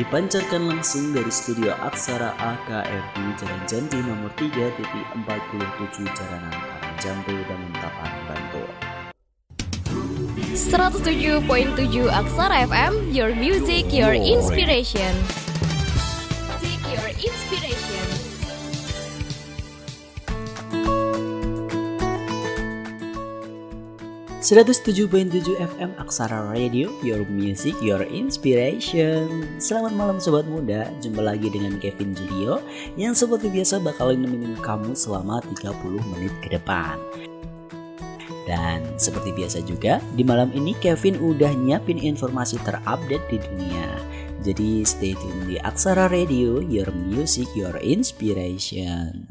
Dipancarkan langsung dari studio Aksara AKRD Jalan Janti nomor 3 titik 47 Jaranan dan Tapan Bantul. 107.7 Aksara FM, your music, your inspiration. Music, your inspiration. Tujuh FM Aksara Radio, your music, your inspiration. Selamat malam sobat muda, jumpa lagi dengan Kevin Julio yang seperti biasa bakal nemenin kamu selama 30 menit ke depan. Dan seperti biasa juga, di malam ini Kevin udah nyiapin informasi terupdate di dunia. Jadi stay tune di Aksara Radio, your music, your inspiration.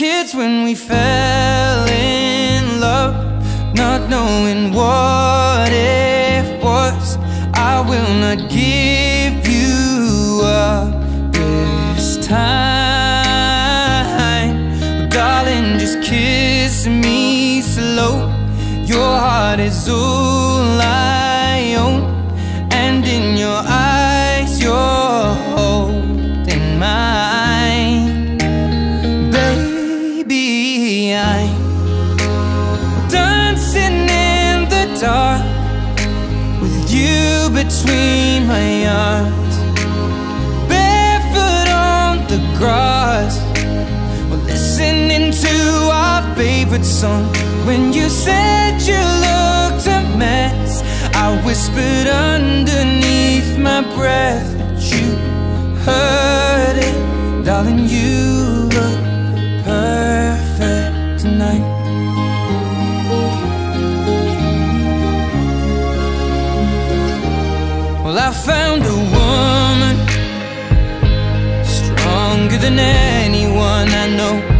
Kids when we fell in love, not knowing what it was. I will not give you up this time, but darling, just kiss me slow. Your heart is all I favorite song. When you said you looked a mess, I whispered underneath my breath, you heard it, darling. You look perfect tonight. Well, I found a woman stronger than anyone I know.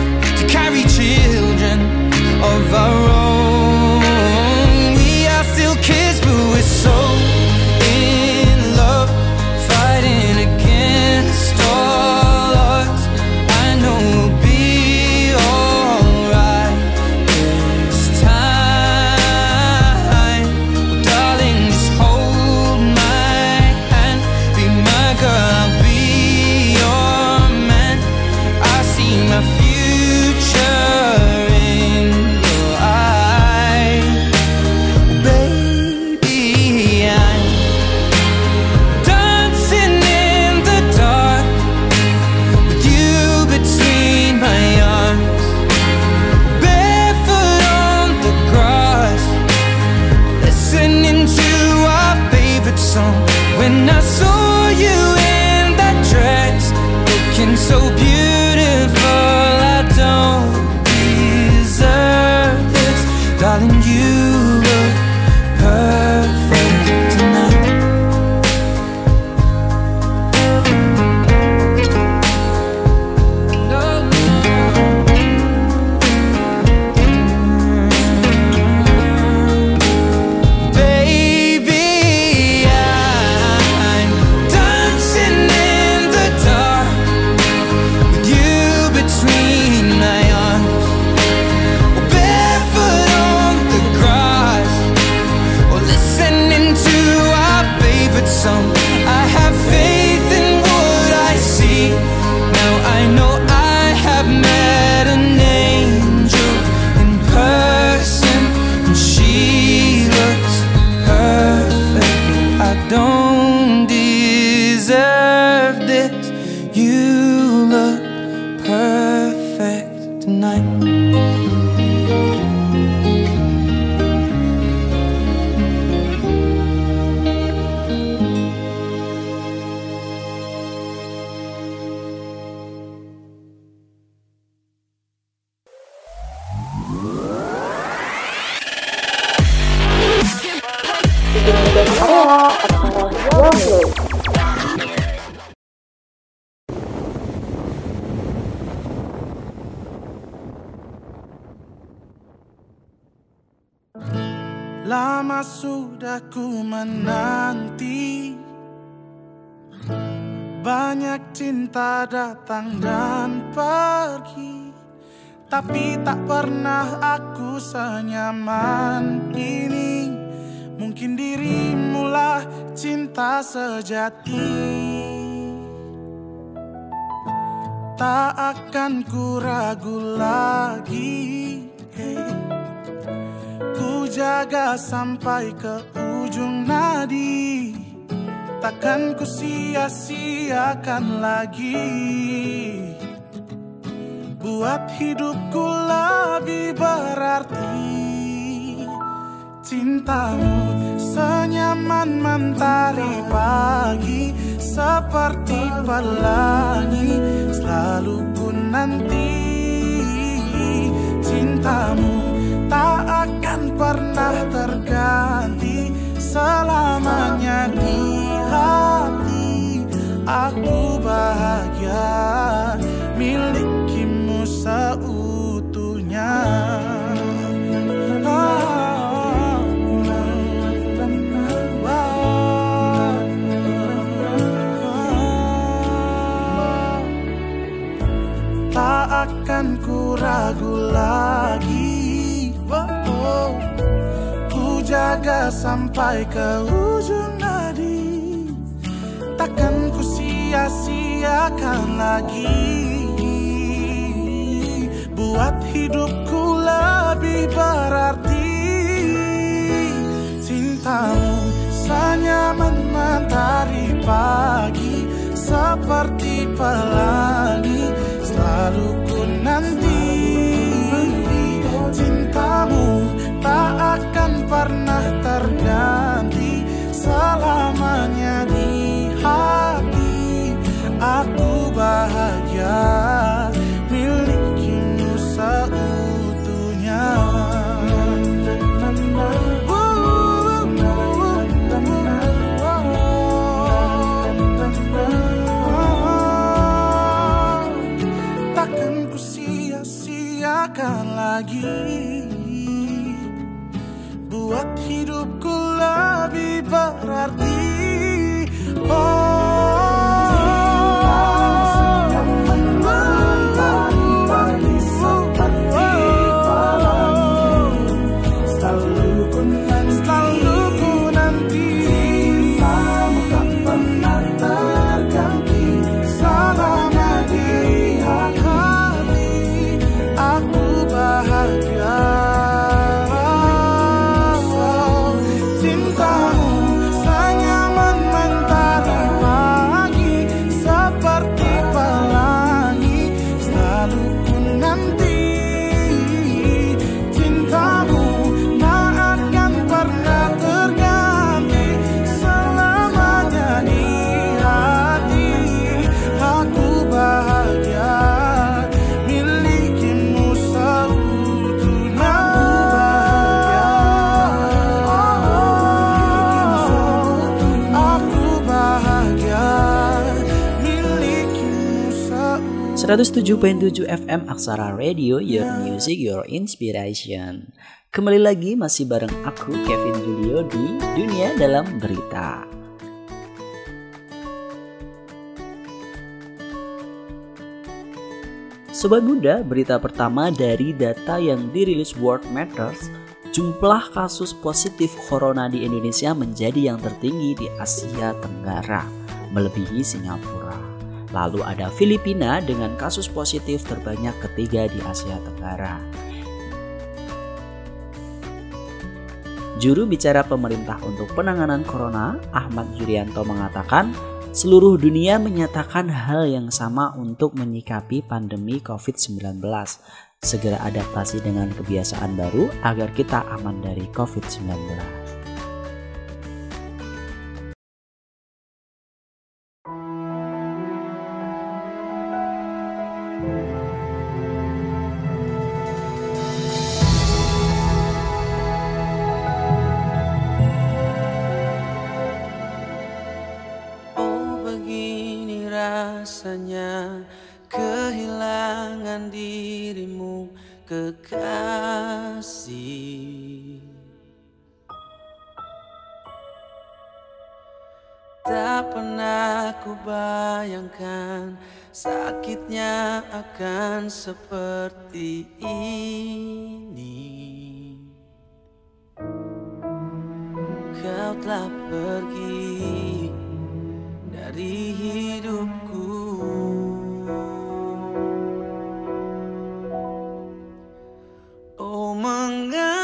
Lama sudah ku menanti. Banyak cinta datang dan pergi. Tapi tak pernah aku senyaman ini Mungkin dirimulah cinta sejati. Tak akan ku ragu lagi. Hey. Ku jaga sampai ke ujung nadi. Takkan ku sia-siakan lagi. Buat hidupku lebih berarti. Cintamu senyaman mentari pagi. Seperti pelangi Selalu ku nanti. Cintamu tak akan pernah terganti selamanya di hati. Aku bahagia milikimu seutuhnya. Tak akan ku ragu lagi jaga sampai ke ujung nadi. Takkan ku sia-siakan lagi. Buat hidupku lebih berarti. Cintamu senyaman mentari pagi Seperti pelangi Selamanya di hati. Aku bahagia Milikimu seutuhnya. Takkan ku sia-siakan lagi lebih berarti Selalu 107.7 FM Aksara Radio, Your Music, Your Inspiration. Kembali lagi masih bareng aku Kevin Julio di Dunia Dalam Berita. Sobat muda, berita pertama dari data yang dirilis World Matters, jumlah kasus positif corona di Indonesia menjadi yang tertinggi di Asia Tenggara, melebihi Singapura. Lalu ada Filipina dengan kasus positif terbanyak ketiga di Asia Tenggara. Juru bicara pemerintah untuk penanganan corona, Ahmad Yuryanto mengatakan, seluruh dunia menyatakan hal yang sama untuk menyikapi pandemi COVID-19. Segera adaptasi dengan kebiasaan baru agar kita aman dari COVID-19. akan seperti ini. Kau telah pergi dari hidupku. Oh mengapa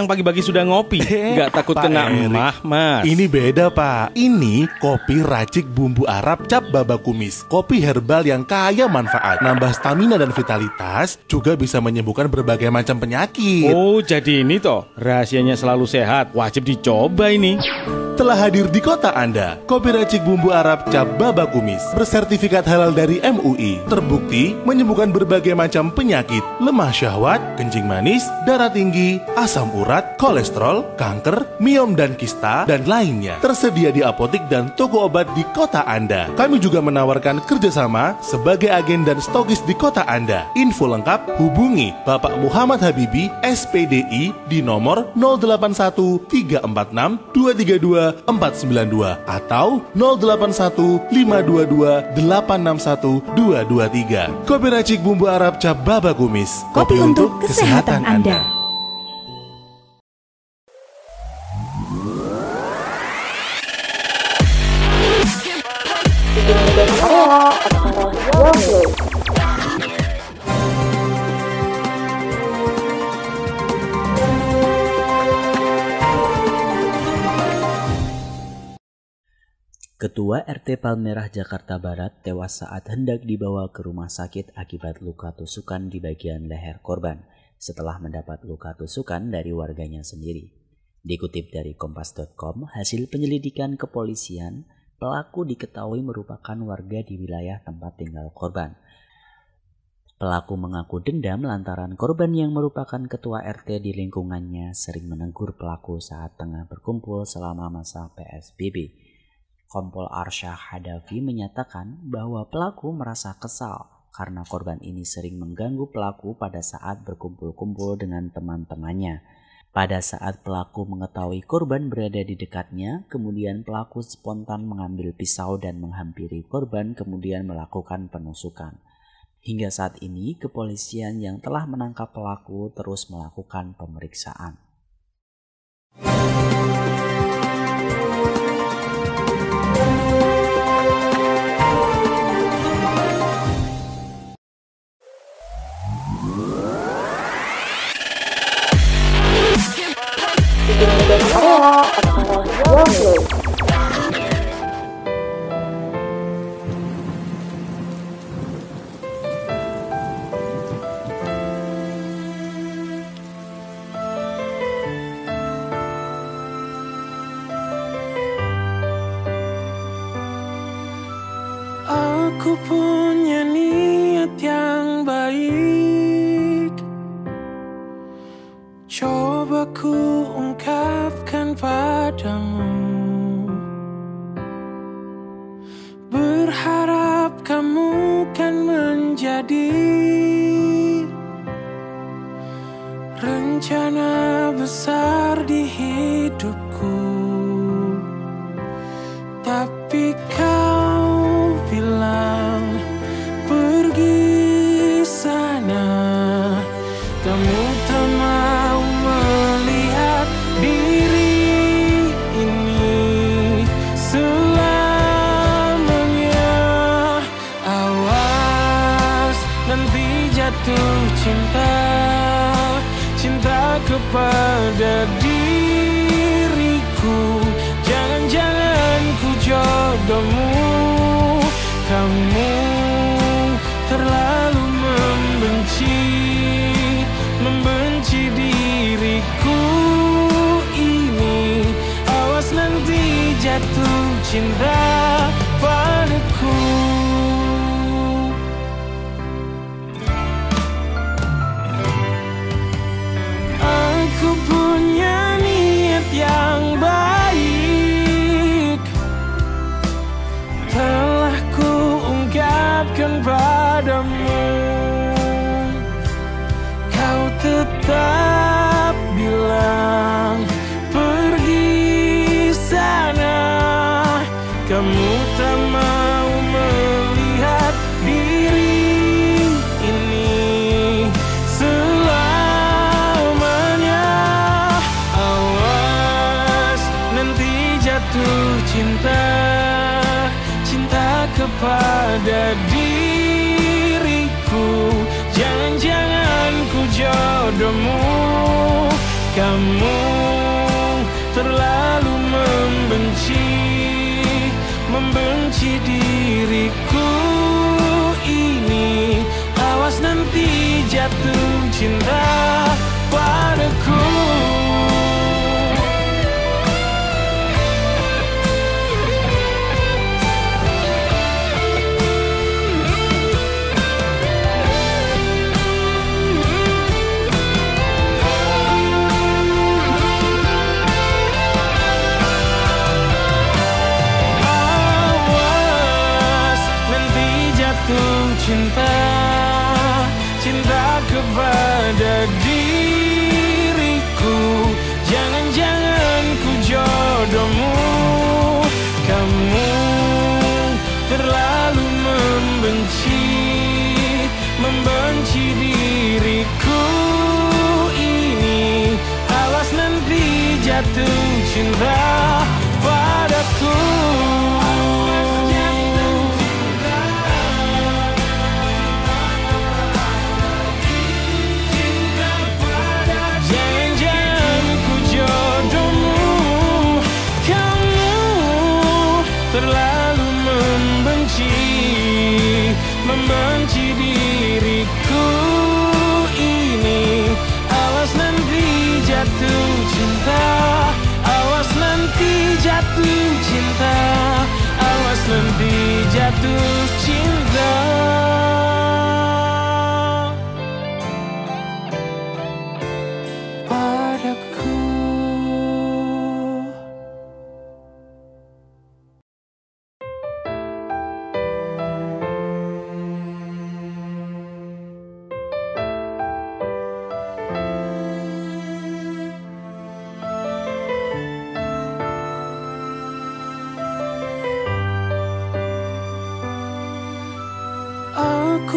yang pagi-pagi sudah ngopi. Nggak takut Pak kena emah, Mas. Ini beda pak, ini kopi racik bumbu Arab cap baba kumis Kopi herbal yang kaya manfaat Nambah stamina dan vitalitas Juga bisa menyembuhkan berbagai macam penyakit Oh, jadi ini toh. Rahasianya selalu sehat. Wajib dicoba ini. Telah hadir di kota Anda Kopi racik bumbu Arab cap baba kumis Bersertifikat halal dari MUI Terbukti menyembuhkan berbagai macam penyakit Lemah syahwat, kencing manis, darah tinggi, asam urat, kolesterol, kanker, miom dan kista, dan lainnya Tersedia di apotik dan toko obat di kota Anda Kami juga menawarkan kerjasama sebagai agen dan stokis di kota Anda Info lengkap hubungi Bapak Muhammad Habibi SPDI di nomor 081 346 232 492 atau 081 522 861 223. Kopi racik bumbu Arab cap baba kumis. Kopi untuk kesehatan Anda. Ketua RT Palmerah Jakarta Barat tewas saat hendak dibawa ke rumah sakit akibat luka tusukan di bagian leher korban setelah mendapat luka tusukan dari warganya sendiri. Dikutip dari kompas.com, hasil penyelidikan kepolisian, pelaku diketahui merupakan warga di wilayah tempat tinggal korban. Pelaku mengaku dendam lantaran korban yang merupakan ketua RT di lingkungannya sering menegur pelaku saat tengah berkumpul selama masa PSBB. Kompol Arsyah Hadafi menyatakan bahwa pelaku merasa kesal karena korban ini sering mengganggu pelaku pada saat berkumpul-kumpul dengan teman-temannya. Pada saat pelaku mengetahui korban berada di dekatnya, kemudian pelaku spontan mengambil pisau dan menghampiri korban kemudian melakukan penusukan. Hingga saat ini, kepolisian yang telah menangkap pelaku terus melakukan pemeriksaan. Aku kamu kan menjadi Rencana jatuh cinta Kamu terlalu membenci Membenci diriku ini. Awas nanti jatuh cinta padaku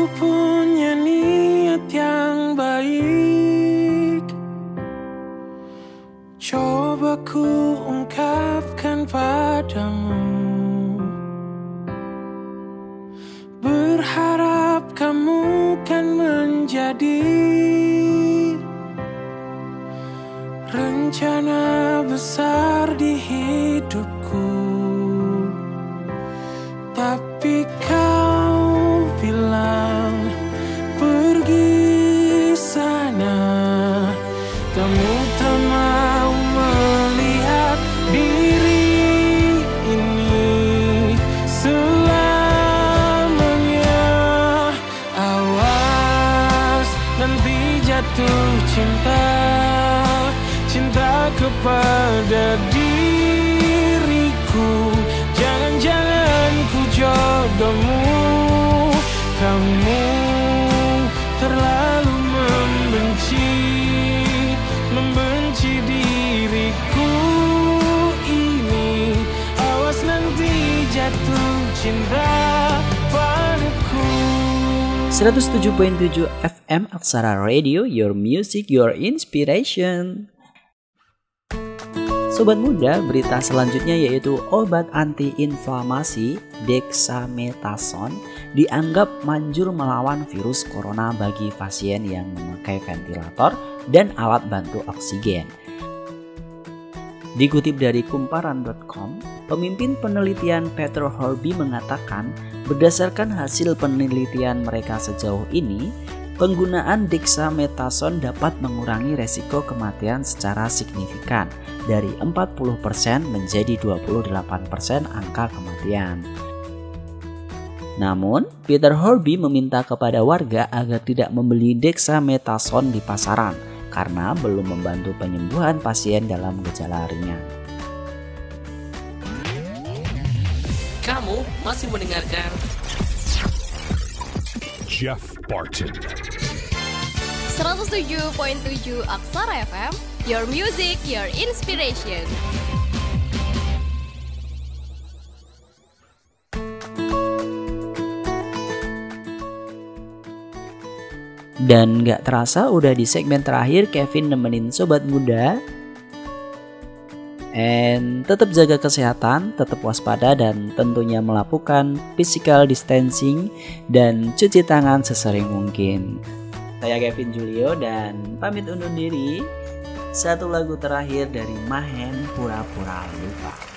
Aku 107.7 FM Aksara Radio, your music, your inspiration. Sobat muda, berita selanjutnya yaitu obat antiinflamasi dexamethasone dianggap manjur melawan virus corona bagi pasien yang memakai ventilator dan alat bantu oksigen. Dikutip dari kumparan.com, pemimpin penelitian Peter Horby mengatakan berdasarkan hasil penelitian mereka sejauh ini, penggunaan dexamethasone dapat mengurangi resiko kematian secara signifikan dari 40% menjadi 28% angka kematian. Namun, Peter Horby meminta kepada warga agar tidak membeli dexamethasone di pasaran karena belum membantu penyembuhan pasien dalam gejala ringan. Kamu masih mendengarkan Jeff Barton. 107.7 Aksara FM, your music, your inspiration. Dan gak terasa udah di segmen terakhir Kevin nemenin sobat muda And tetap jaga kesehatan, tetap waspada dan tentunya melakukan physical distancing dan cuci tangan sesering mungkin. Saya Kevin Julio dan pamit undur diri. Satu lagu terakhir dari Mahen Pura-Pura Lupa.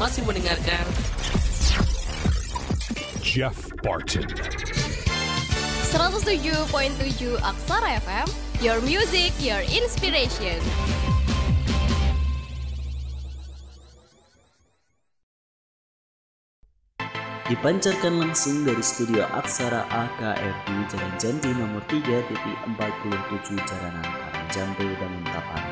masih mendengarkan Jeff Barton. 107.7 Aksara FM Your music, your inspiration. Dipancarkan langsung dari studio Aksara AKRD Jalan Janti nomor 3.47 Jaranan Karangjampe dan Tapan